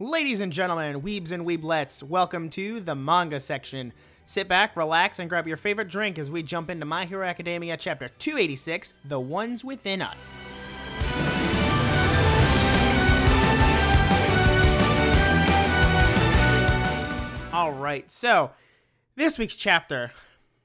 Ladies and gentlemen, weebs and weeblets, welcome to the manga section. Sit back, relax, and grab your favorite drink as we jump into My Hero Academia chapter 286 The Ones Within Us. All right, so this week's chapter,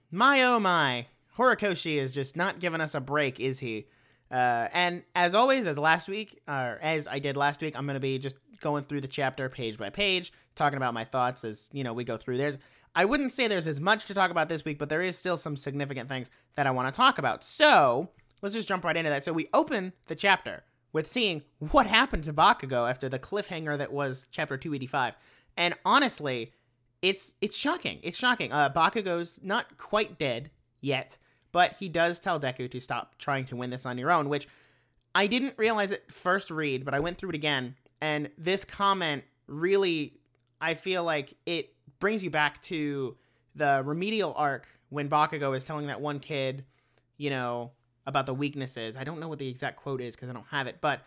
my oh my, Horikoshi is just not giving us a break, is he? Uh, and as always, as last week, or as I did last week, I'm going to be just going through the chapter page by page, talking about my thoughts as you know we go through. There's, I wouldn't say there's as much to talk about this week, but there is still some significant things that I want to talk about. So let's just jump right into that. So we open the chapter with seeing what happened to Bakugo after the cliffhanger that was chapter 285, and honestly, it's it's shocking. It's shocking. Uh, Bakugo's not quite dead yet but he does tell Deku to stop trying to win this on your own, which I didn't realize at first read, but I went through it again. And this comment really, I feel like it brings you back to the remedial arc when Bakugo is telling that one kid, you know, about the weaknesses. I don't know what the exact quote is because I don't have it, but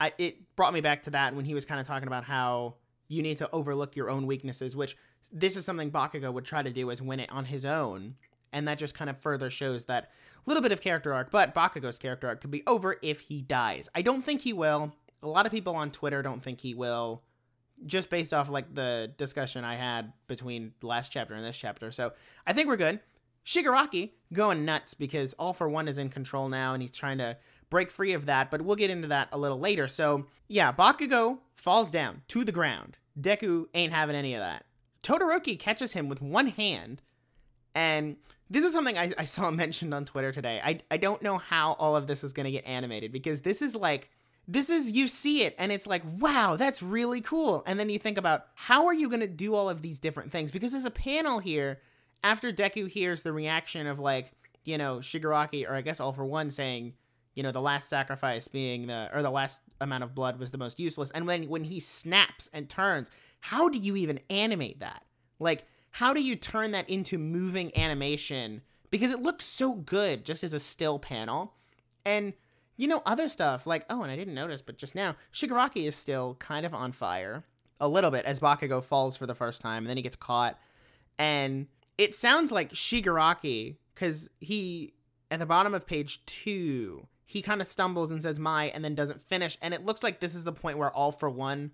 I, it brought me back to that when he was kind of talking about how you need to overlook your own weaknesses, which this is something Bakugo would try to do is win it on his own and that just kind of further shows that little bit of character arc. But Bakugo's character arc could be over if he dies. I don't think he will. A lot of people on Twitter don't think he will, just based off like the discussion I had between last chapter and this chapter. So I think we're good. Shigaraki going nuts because All for One is in control now, and he's trying to break free of that. But we'll get into that a little later. So yeah, Bakugo falls down to the ground. Deku ain't having any of that. Todoroki catches him with one hand, and this is something I, I saw mentioned on Twitter today. I, I don't know how all of this is going to get animated because this is like, this is, you see it and it's like, wow, that's really cool. And then you think about how are you going to do all of these different things? Because there's a panel here after Deku hears the reaction of like, you know, Shigaraki, or I guess all for one saying, you know, the last sacrifice being the, or the last amount of blood was the most useless. And when, when he snaps and turns, how do you even animate that? Like, how do you turn that into moving animation? Because it looks so good just as a still panel. And you know, other stuff like, oh, and I didn't notice, but just now, Shigaraki is still kind of on fire a little bit as Bakugo falls for the first time, and then he gets caught. And it sounds like Shigaraki, because he, at the bottom of page two, he kind of stumbles and says my, and then doesn't finish. And it looks like this is the point where All for One,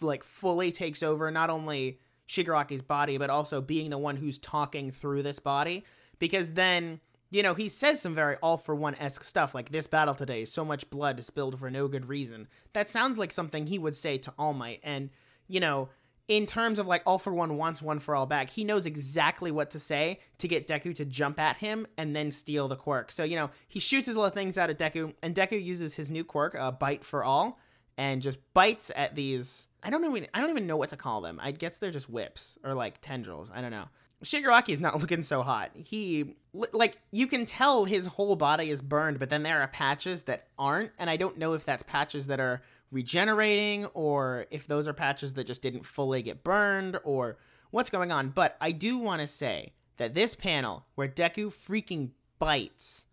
like, fully takes over, not only Shigaraki's body, but also being the one who's talking through this body. Because then, you know, he says some very all for one esque stuff like this battle today, so much blood spilled for no good reason. That sounds like something he would say to All Might. And, you know, in terms of like all for one wants one for all back, he knows exactly what to say to get Deku to jump at him and then steal the quirk. So, you know, he shoots his little things out at Deku, and Deku uses his new quirk, uh, Bite for All, and just bites at these I don't even I don't even know what to call them. I guess they're just whips or like tendrils. I don't know. Shigaraki is not looking so hot. He like you can tell his whole body is burned, but then there are patches that aren't, and I don't know if that's patches that are regenerating or if those are patches that just didn't fully get burned or what's going on. But I do want to say that this panel where Deku freaking bites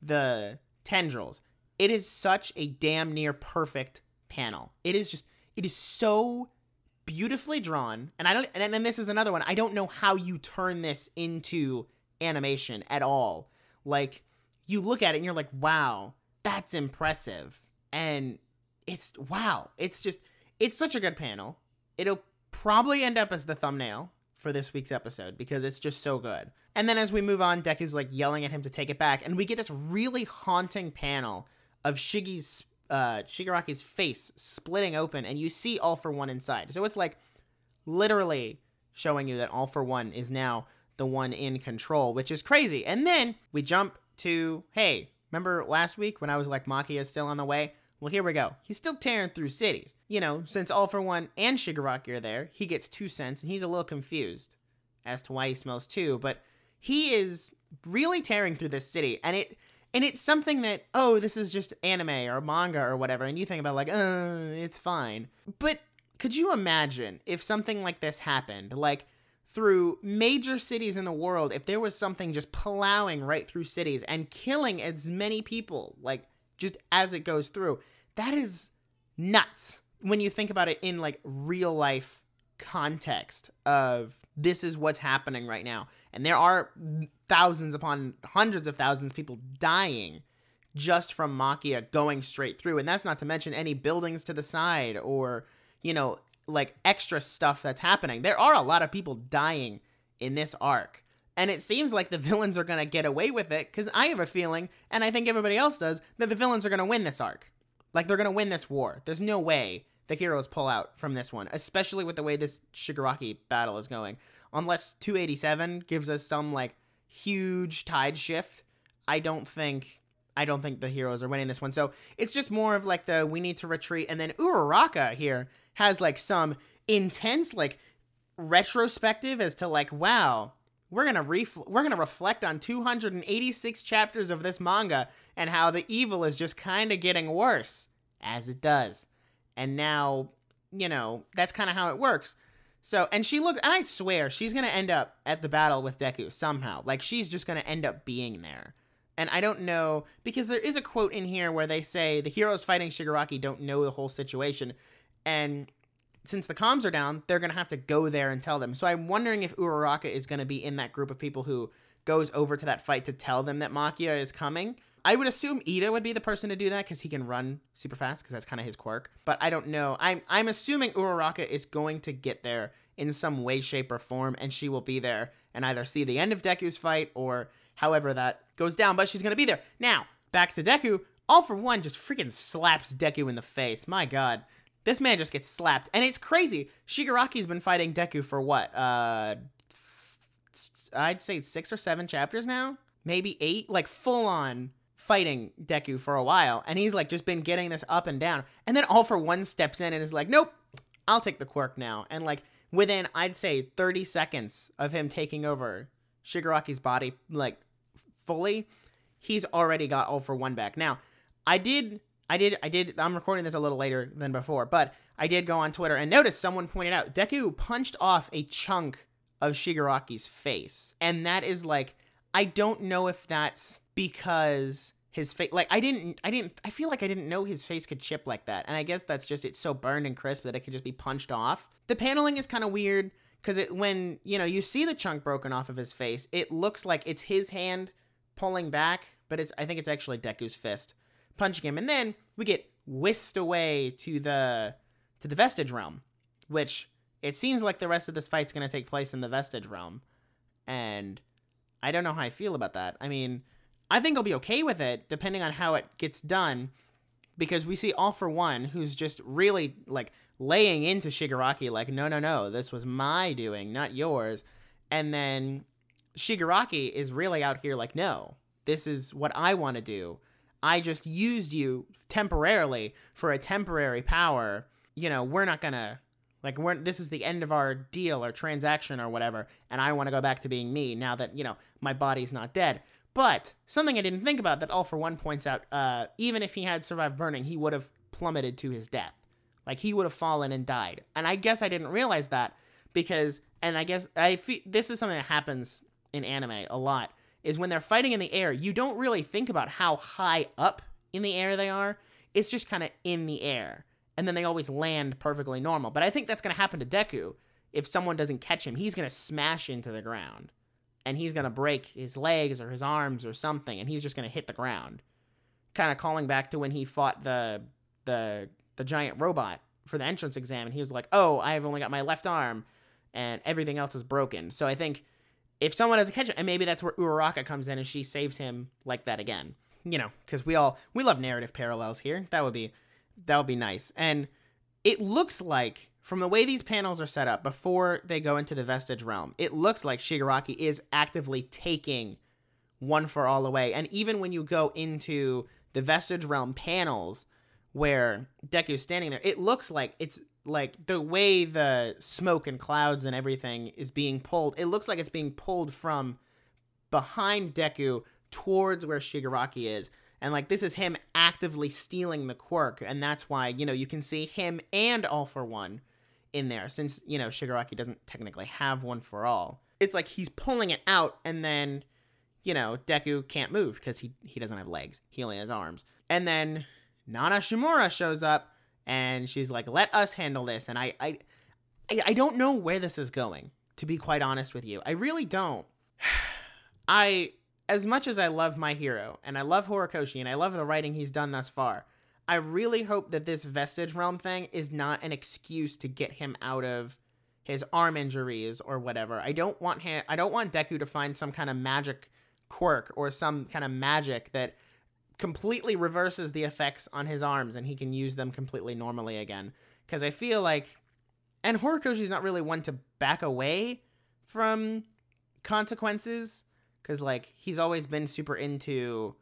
the tendrils, it is such a damn near perfect panel. It is just it is so beautifully drawn, and I don't. And then this is another one. I don't know how you turn this into animation at all. Like you look at it and you're like, wow, that's impressive, and it's wow. It's just it's such a good panel. It'll probably end up as the thumbnail for this week's episode because it's just so good. And then as we move on, Deku's like yelling at him to take it back, and we get this really haunting panel of Shiggy's uh, Shigaraki's face splitting open, and you see All for One inside. So it's like literally showing you that All for One is now the one in control, which is crazy. And then we jump to hey, remember last week when I was like Machia is still on the way? Well, here we go. He's still tearing through cities. You know, since All for One and Shigaraki are there, he gets two scents, and he's a little confused as to why he smells two. But he is really tearing through this city, and it and it's something that oh this is just anime or manga or whatever and you think about like uh it's fine but could you imagine if something like this happened like through major cities in the world if there was something just plowing right through cities and killing as many people like just as it goes through that is nuts when you think about it in like real life context of this is what's happening right now. And there are thousands upon hundreds of thousands of people dying just from Machia going straight through. And that's not to mention any buildings to the side or, you know, like extra stuff that's happening. There are a lot of people dying in this arc. And it seems like the villains are going to get away with it because I have a feeling, and I think everybody else does, that the villains are going to win this arc. Like they're going to win this war. There's no way the heroes pull out from this one, especially with the way this Shigaraki battle is going. Unless 287 gives us some like huge tide shift, I don't think I don't think the heroes are winning this one. So it's just more of like the we need to retreat, and then Uraraka here has like some intense like retrospective as to like wow we're gonna ref- we're gonna reflect on 286 chapters of this manga and how the evil is just kind of getting worse as it does and now you know that's kind of how it works so and she looked and i swear she's gonna end up at the battle with deku somehow like she's just gonna end up being there and i don't know because there is a quote in here where they say the heroes fighting shigaraki don't know the whole situation and since the comms are down, they're going to have to go there and tell them. So I'm wondering if Uraraka is going to be in that group of people who goes over to that fight to tell them that Machia is coming. I would assume Iida would be the person to do that because he can run super fast because that's kind of his quirk. But I don't know. I'm I'm assuming Uraraka is going to get there in some way, shape, or form, and she will be there and either see the end of Deku's fight or however that goes down. But she's to be there. Now back to Deku. All for one just freaking slaps Deku in the face. My God. This man just gets slapped. And it's crazy. Shigaraki's been fighting Deku for what? Uh I'd say 6 or 7 chapters now, maybe 8, like full on fighting Deku for a while. And he's like just been getting this up and down. And then all for one steps in and is like, "Nope. I'll take the quirk now." And like within I'd say 30 seconds of him taking over Shigaraki's body like fully, he's already got all for one back. Now, I did I did, I did, I'm recording this a little later than before, but I did go on Twitter and notice someone pointed out Deku punched off a chunk of Shigaraki's face. And that is like, I don't know if that's because his face, like, I didn't, I didn't, I feel like I didn't know his face could chip like that. And I guess that's just, it's so burned and crisp that it could just be punched off. The paneling is kind of weird because it, when, you know, you see the chunk broken off of his face, it looks like it's his hand pulling back, but it's, I think it's actually Deku's fist punching him, and then we get whisked away to the to the vestige realm, which it seems like the rest of this fight's going to take place in the vestige realm, and I don't know how I feel about that. I mean, I think I'll be okay with it depending on how it gets done, because we see All for One, who's just really like laying into Shigaraki, like, no, no, no, this was my doing, not yours, and then Shigaraki is really out here like, no, this is what I want to do I just used you temporarily for a temporary power. You know, we're not gonna like we're this is the end of our deal or transaction or whatever, and I want to go back to being me now that you know my body's not dead. But something I didn't think about that All for One points out: uh, even if he had survived burning, he would have plummeted to his death. Like he would have fallen and died. And I guess I didn't realize that because, and I guess I feel this is something that happens in anime a lot is when they're fighting in the air, you don't really think about how high up in the air they are. It's just kind of in the air. And then they always land perfectly normal. But I think that's going to happen to Deku. If someone doesn't catch him, he's going to smash into the ground. And he's going to break his legs or his arms or something. And he's just going to hit the ground. Kind of calling back to when he fought the, the, the giant robot for the entrance exam. And he was like, oh, I've only got my left arm. And everything else is broken. So I think if someone has a catch and maybe that's where Uraraka comes in and she saves him like that again. You know, because we all we love narrative parallels here. That would be that would be nice. And it looks like from the way these panels are set up before they go into the vestige realm, it looks like Shigaraki is actively taking one for all away. And even when you go into the vestige realm panels where Deku's standing there, it looks like it's like the way the smoke and clouds and everything is being pulled, it looks like it's being pulled from behind Deku towards where Shigaraki is. And like this is him actively stealing the quirk, and that's why, you know, you can see him and All for One in there, since, you know, Shigaraki doesn't technically have one for all. It's like he's pulling it out and then, you know, Deku can't move because he, he doesn't have legs. He only has arms. And then Nana Shimura shows up and she's like, "Let us handle this." And I, I, I don't know where this is going. To be quite honest with you, I really don't. I, as much as I love my hero and I love Horikoshi and I love the writing he's done thus far, I really hope that this Vestige Realm thing is not an excuse to get him out of his arm injuries or whatever. I don't want him. I don't want Deku to find some kind of magic quirk or some kind of magic that completely reverses the effects on his arms and he can use them completely normally again. Because I feel like, and Horikoshi's not really one to back away from consequences. Because like he's always been super into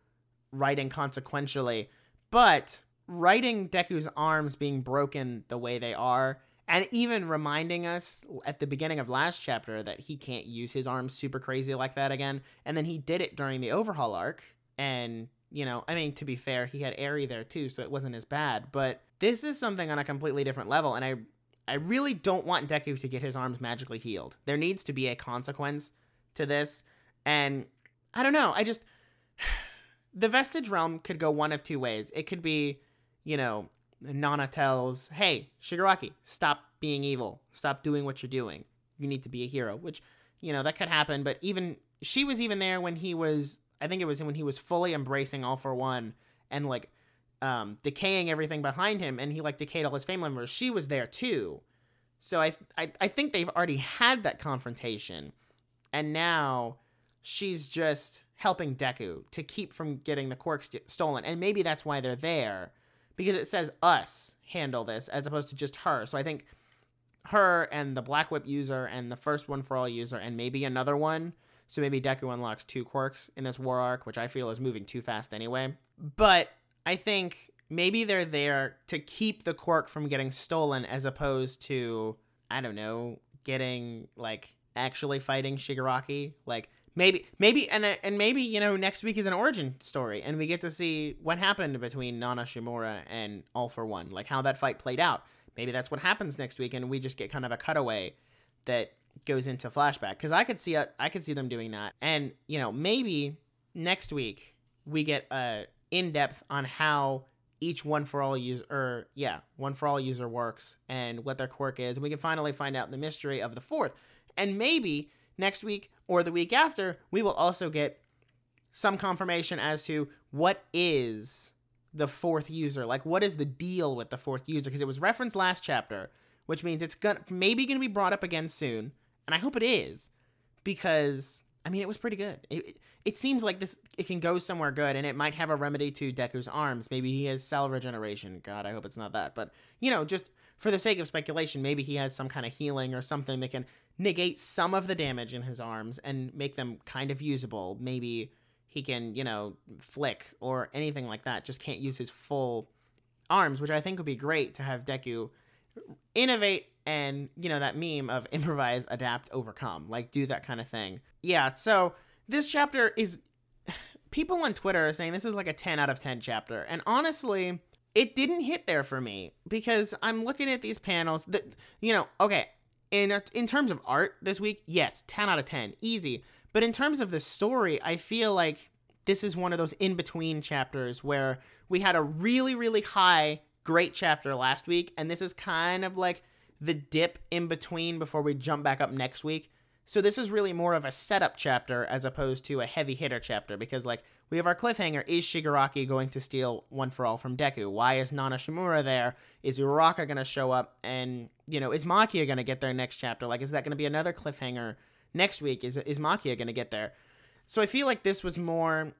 writing consequentially, but writing Deku's arms being broken the way they are and even reminding us at the beginning of last chapter that he can't use his arms super crazy like that again and then he did it during the overhaul arc and you know i mean to be fair he had Eri there too so it wasn't as bad but this is something on a completely different level and i i really don't want deku to get his arms magically healed. There needs to be a consequence to this and i don't know i just the vestige realm could go one of two ways. It could be you know Nana tells, "Hey, Shigaraki, stop being evil. Stop doing what you're doing. You need to be a hero." Which, you know, that could happen, but even she was even there when he was I think it was when he was fully embracing all for one and like um decaying everything behind him and he like decayed all his family members. She was there too. So I I I think they've already had that confrontation. And now she's just helping Deku to keep from getting the quirk st- stolen. And maybe that's why they're there because it says us handle this as opposed to just her. So I think her and the Black Whip user and the first one for all user and maybe another one. So maybe Deku unlocks two quirks in this war arc, which I feel is moving too fast anyway. But I think maybe they're there to keep the quirk from getting stolen as opposed to, I don't know, getting like actually fighting Shigaraki. Like maybe maybe and uh, and maybe you know next week is an origin story and we get to see what happened between Nana Shimura and All for One, like how that fight played out. Maybe that's what happens next week, and we just get kind of a cutaway that goes into flashback. Because I could see a, I could see them doing that, and you know maybe next week we get uh, a in depth on how each one for all user or yeah one for all user works and what their quirk is, and we can finally find out the mystery of the fourth, and maybe next week or the week after, we will also get some confirmation as to what is the fourth user. Like, what is the deal with the fourth user? Because it was referenced last chapter, which means it's gonna maybe gonna be brought up again soon, and I hope it is, because I mean it was pretty good. It, it seems like this it can go somewhere good, and it might have a remedy to Deku's arms. Maybe he has cell regeneration. God, I hope it's not that, but you know, just for the sake of speculation, maybe he has some kind of healing or something that can negate some of the damage in his arms and make them kind of usable. Maybe he can, you know, flick or anything like that. Just can't use his full arms, which I think would be great to have Deku innovate and, you know, that meme of improvise, adapt, overcome. Like, do that kind of thing. Yeah, so this chapter is. People on Twitter are saying this is like a 10 out of 10 chapter. And honestly, it didn't hit there for me because I'm looking at these panels that, you know, okay, in in terms of art this week, yes, 10 out of 10, easy. But in terms of the story, I feel like this is one of those in between chapters where we had a really really high great chapter last week and this is kind of like the dip in between before we jump back up next week. So this is really more of a setup chapter as opposed to a heavy hitter chapter because like we have our cliffhanger is Shigaraki going to steal one for all from Deku? Why is Nana Shimura there? Is Uraraka going to show up and you know, is Machia going to get there next chapter? Like is that going to be another cliffhanger next week? Is is Machia going to get there? So I feel like this was more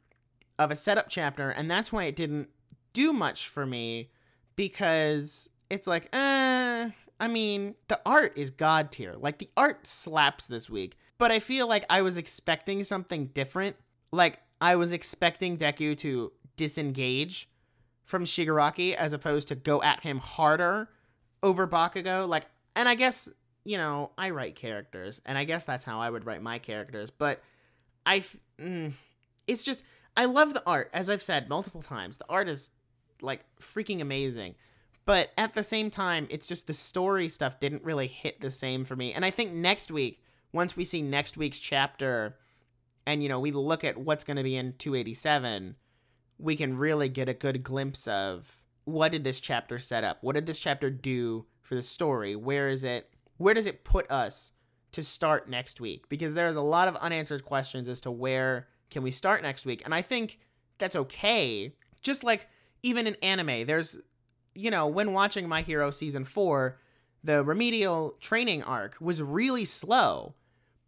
of a setup chapter and that's why it didn't do much for me because it's like, eh, I mean, the art is god tier. Like the art slaps this week, but I feel like I was expecting something different. Like I was expecting Deku to disengage from Shigaraki as opposed to go at him harder over Bakugo. Like, and I guess you know I write characters, and I guess that's how I would write my characters. But I, mm, it's just I love the art, as I've said multiple times. The art is like freaking amazing. But at the same time, it's just the story stuff didn't really hit the same for me. And I think next week, once we see next week's chapter and you know, we look at what's going to be in 287, we can really get a good glimpse of what did this chapter set up? What did this chapter do for the story? Where is it? Where does it put us to start next week? Because there's a lot of unanswered questions as to where can we start next week. And I think that's okay. Just like even in anime, there's you know, when watching My Hero season 4, the remedial training arc was really slow,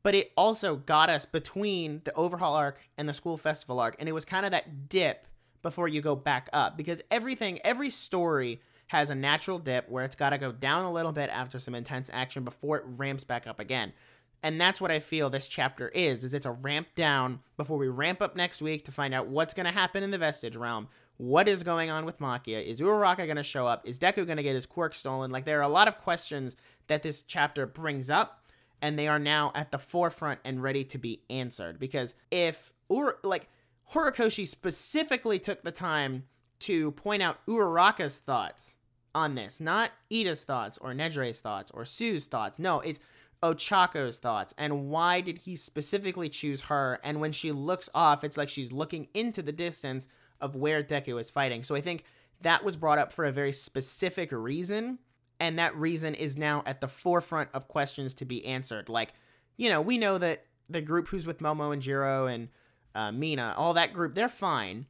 but it also got us between the overhaul arc and the school festival arc. And it was kind of that dip before you go back up because everything, every story has a natural dip where it's got to go down a little bit after some intense action before it ramps back up again. And that's what I feel this chapter is, is it's a ramp down before we ramp up next week to find out what's going to happen in the Vestige Realm. What is going on with Machia? Is Uraraka going to show up? Is Deku going to get his quirk stolen? Like, there are a lot of questions that this chapter brings up, and they are now at the forefront and ready to be answered. Because if, Ur- like, Horikoshi specifically took the time to point out Uraraka's thoughts on this, not Iida's thoughts or Nejire's thoughts or Tsu's thoughts. No, it's Ochako's thoughts and why did he specifically choose her? And when she looks off, it's like she's looking into the distance of where Deku is fighting. So I think that was brought up for a very specific reason. And that reason is now at the forefront of questions to be answered. Like, you know, we know that the group who's with Momo and Jiro and uh, Mina, all that group, they're fine.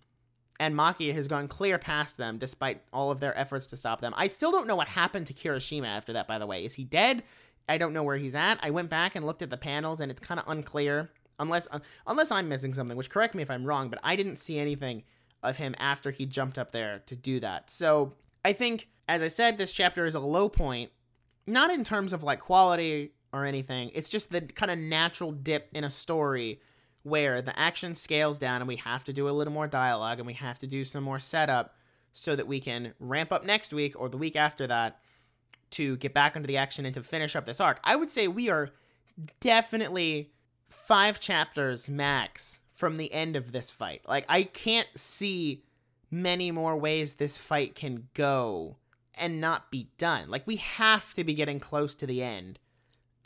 And Machia has gone clear past them despite all of their efforts to stop them. I still don't know what happened to Kirishima after that, by the way. Is he dead? I don't know where he's at. I went back and looked at the panels, and it's kind of unclear. Unless uh, unless I'm missing something, which correct me if I'm wrong, but I didn't see anything of him after he jumped up there to do that. So I think, as I said, this chapter is a low point, not in terms of like quality or anything. It's just the kind of natural dip in a story where the action scales down and we have to do a little more dialogue and we have to do some more setup so that we can ramp up next week or the week after that to get back into the action and to finish up this arc. I would say we are definitely five chapters max from the end of this fight. Like, I can't see many more ways this fight can go and not be done. Like, we have to be getting close to the end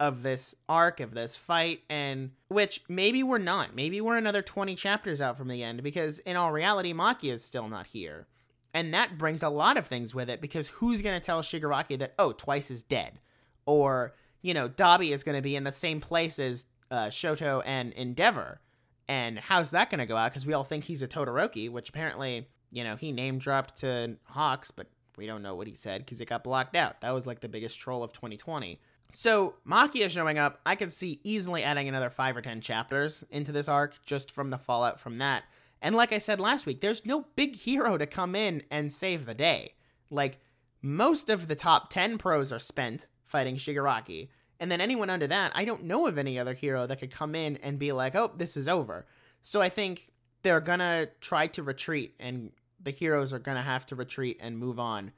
of this arc, of this fight, and which maybe we're not. Maybe we're another 20 chapters out from the end because, in all reality, Machia is still not here. And that brings a lot of things with it because who's going to tell Shigaraki that, oh, Twice is dead? Or, you know, Dabi is going to be in the same place as uh, Shoto and Endeavor. And how's that going to go out? Because we all think he's a Todoroki, which apparently, you know, he name dropped to Hawks, but we don't know what he said because it got blocked out. That was like the biggest troll of 2020. So Machia showing up, I could see easily adding another five or ten chapters into this arc just from the fallout from that. And like I said last week, there's no big hero to come in and save the day. Like, most of the top 10 pros are spent fighting Shigaraki. And then anyone under that, I don't know of any other hero that could come in and be like, oh, this is over. So I think they're gonna try to retreat, and the heroes are gonna have to retreat and move on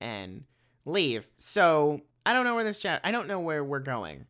and leave. So I don't know where this chat, I don't know where we're going.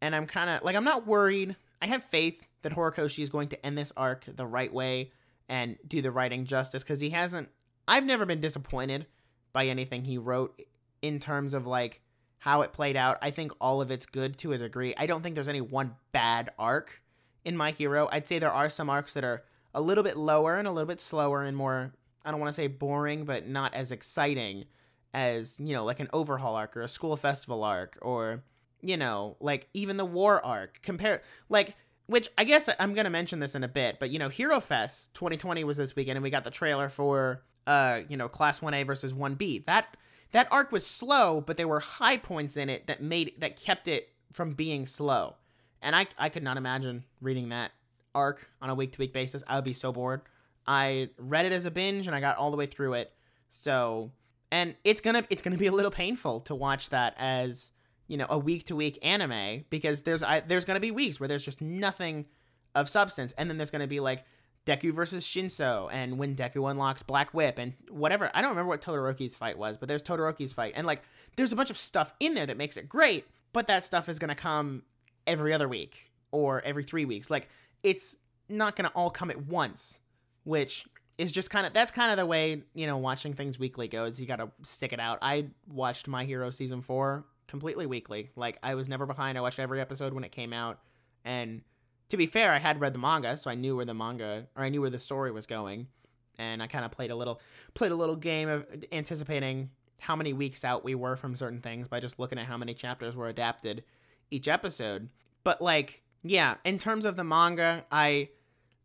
And I'm kind of like, I'm not worried. I have faith that Horikoshi is going to end this arc the right way and do the writing justice because he hasn't. I've never been disappointed by anything he wrote in terms of like how it played out. I think all of it's good to a degree. I don't think there's any one bad arc in My Hero. I'd say there are some arcs that are a little bit lower and a little bit slower and more, I don't want to say boring, but not as exciting as, you know, like an overhaul arc or a school festival arc or, you know, like even the war arc. Compare, like, which I guess I'm gonna mention this in a bit, but you know, Hero Fest 2020 was this weekend, and we got the trailer for uh, you know, Class 1A versus 1B. That that arc was slow, but there were high points in it that made that kept it from being slow. And I I could not imagine reading that arc on a week to week basis. I would be so bored. I read it as a binge and I got all the way through it. So, and it's gonna it's gonna be a little painful to watch that as you know a week to week anime because there's I, there's gonna be weeks where there's just nothing of substance, and then there's gonna be like Deku versus Shinso, and when Deku unlocks Black Whip, and whatever. I don't remember what Todoroki's fight was, but there's Todoroki's fight, and like there's a bunch of stuff in there that makes it great, but that stuff is gonna come every other week or every three weeks. Like it's not gonna all come at once, which is just kind of that's kind of the way you know watching things weekly goes. You gotta stick it out. I watched My Hero season four completely weekly. Like I was never behind. I watched every episode when it came out. And to be fair, I had read the manga, so I knew where the manga or I knew where the story was going. and I kind of played a little played a little game of anticipating how many weeks out we were from certain things by just looking at how many chapters were adapted each episode. But like, yeah, in terms of the manga, I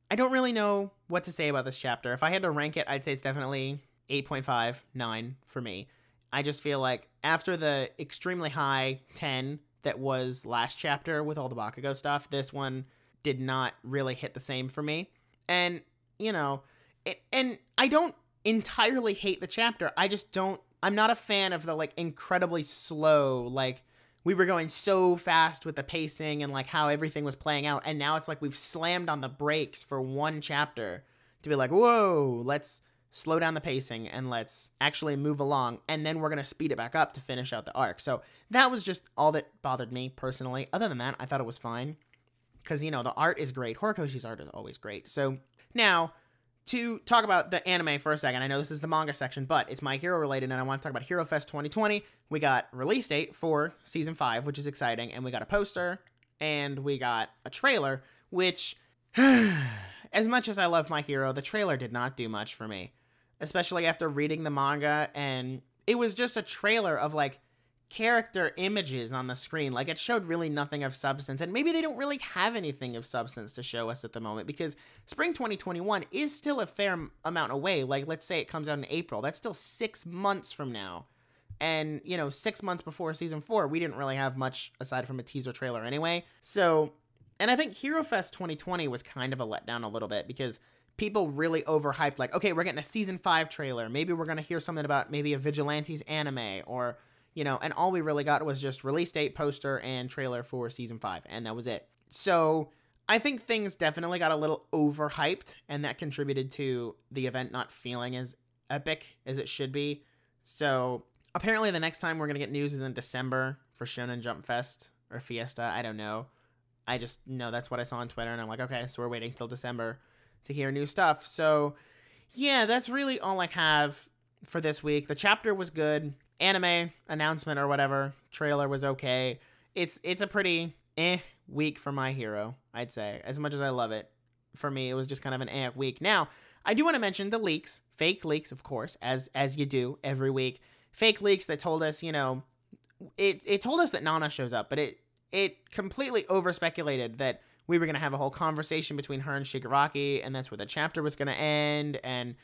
I don't really know what to say about this chapter. If I had to rank it, I'd say it's definitely 8.5, 9 for me. I just feel like after the extremely high 10 that was last chapter with all the Bakugo stuff, this one did not really hit the same for me. And, you know, it, and I don't entirely hate the chapter. I just don't I'm not a fan of the like incredibly slow like we were going so fast with the pacing and like how everything was playing out and now it's like we've slammed on the brakes for one chapter to be like whoa let's slow down the pacing and let's actually move along and then we're going to speed it back up to finish out the arc. So that was just all that bothered me personally. Other than that i thought it was fine because you know the art is great. Horikoshi's art is always great. So now to talk about the anime for a second. I know this is the manga section, but it's My Hero related, and I want to talk about Hero Fest 2020. We got release date for season five, which is exciting, and we got a poster and we got a trailer, which, as much as I love My Hero, the trailer did not do much for me, especially after reading the manga, and it was just a trailer of like character images on the screen. Like it showed really nothing of substance, and maybe they don't really have anything of substance to show us at the moment because spring 2021 is still a fair amount away. Like let's say it comes out in April, that's still six months from now. And, you know, six months before season four, we didn't really have much aside from a teaser trailer anyway. So, and I think Hero Fest 2020 was kind of a letdown a little bit because people really overhyped, like, okay, we're getting a season five trailer. Maybe we're going to hear something about maybe a Vigilantes anime or you know, and all we really got was just release date, poster, and trailer for season five, and that was it. So I think things definitely got a little overhyped, and that contributed to the event not feeling as epic as it should be. So apparently, the next time we're gonna get news is in December for Shonen Jump Fest or Fiesta. I don't know. I just know that's what I saw on Twitter, and I'm like, okay, so we're waiting till December to hear new stuff. So yeah, that's really all I have for this week. The chapter was good anime announcement or whatever trailer was okay. It's it's a pretty eh week for my hero, I'd say. As much as I love it, for me it was just kind of an eh week. Now, I do want to mention the leaks, fake leaks, of course, as as you do every week. Fake leaks that told us, you know, it it told us that Nana shows up, but it it completely over speculated that we were gonna have a whole conversation between her and Shigaraki, and that's where the chapter was gonna end. And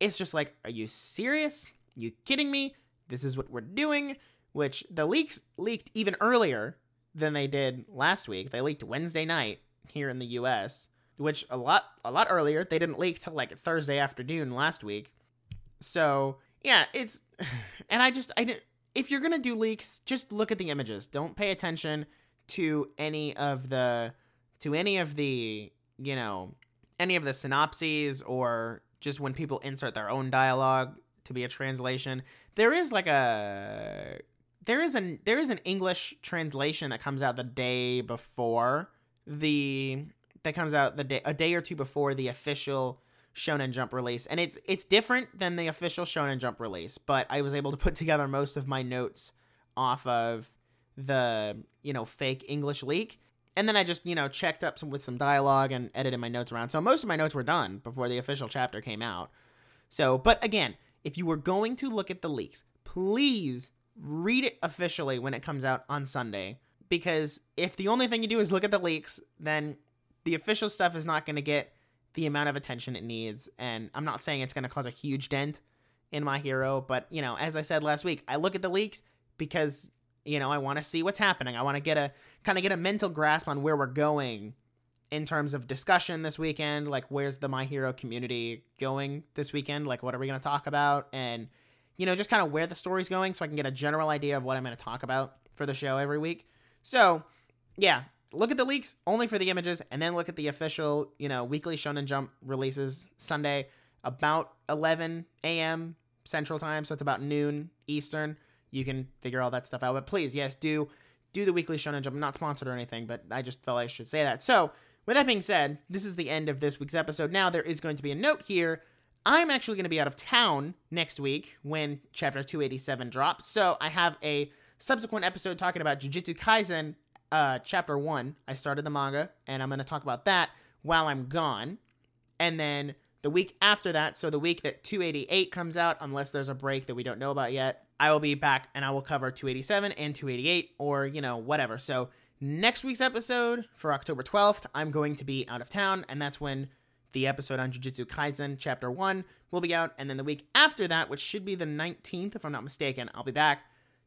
it's just like, are you serious? You kidding me? This is what we're doing, which the leaks leaked even earlier than they did last week. They leaked Wednesday night here in the US, which a lot a lot earlier. They didn't leak till like Thursday afternoon last week. So, yeah, it's and I just I didn't if you're going to do leaks, just look at the images. Don't pay attention to any of the to any of the, you know, any of the synopses or just when people insert their own dialogue to be a translation. There is like a there is an there is an English translation that comes out the day before the that comes out the day a day or two before the official Shonen Jump release, and it's it's different than the official Shonen Jump release. But I was able to put together most of my notes off of the you know fake English leak, and then I just you know checked up some with some dialogue and edited my notes around. So most of my notes were done before the official chapter came out. So, but again, if you were going to look at the leaks, please read it officially when it comes out on Sunday. Because if the only thing you do is look at the leaks, then the official stuff is not going to get the amount of attention it needs. And I'm not saying it's going to cause a huge dent in my hero, but you know, as I said last week, I look at the leaks because you know I want to see what's happening. I want to get a kind of get a mental grasp on where we're going in terms of discussion this weekend like where's the my hero community going this weekend? Like what are we going to talk about? And you know just kind of where the story's going so i can get a general idea of what i'm going to talk about for the show every week. So yeah look at the leaks only for the images and then look at the official you know weekly shonen jump releases sunday about 11 a.m central time so it's about noon eastern. You can figure all that stuff out but please yes do do the weekly shonen jump. I'm not sponsored or anything but i just felt i should say that. So with that being said, this is the end of this week's episode. Now, there is going to be a note here. I'm actually going to be out of town next week when Chapter 287 drops. So I have a subsequent episode talking about Jujutsu Kaisen uh, Chapter 1. I started the manga, and I'm going to talk about that while I'm gone. And then The week after that, so the week that 288 comes out, unless there's a break that we don't know about yet, I will be back and I will cover 287 and 288 or, you know, whatever. So next week's episode for October 12th, I'm going to be out of town, and that's when the episode on Jujutsu Kaisen Chapter 1 will be out. And then the week after that, which should be the 19th, if I'm not mistaken, I'll be back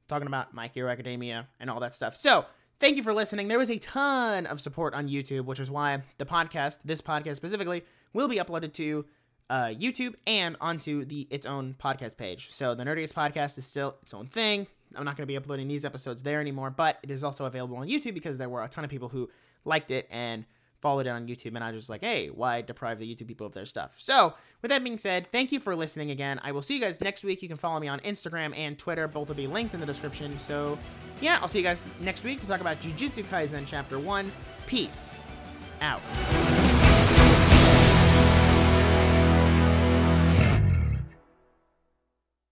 talking about My Hero Academia and all that stuff. So, thank you for listening. There was a ton of support on YouTube, which is why the podcast, this podcast specifically, will be uploaded to uh, YouTube and onto the its own podcast page. So the Nerdiest Podcast is still its own thing. I'm not going to be uploading these episodes there anymore, but it is also available on YouTube because there were a ton of people who liked it and followed it on YouTube, and I was like, hey, why deprive the YouTube people of their stuff? So, with that being said, thank you for listening again. I will see you guys next week. You can follow me on Instagram and Twitter. Both will be linked in the description. So, yeah, I'll see you guys next week to talk about Jujutsu Kaisen Chapter 1. Peace out.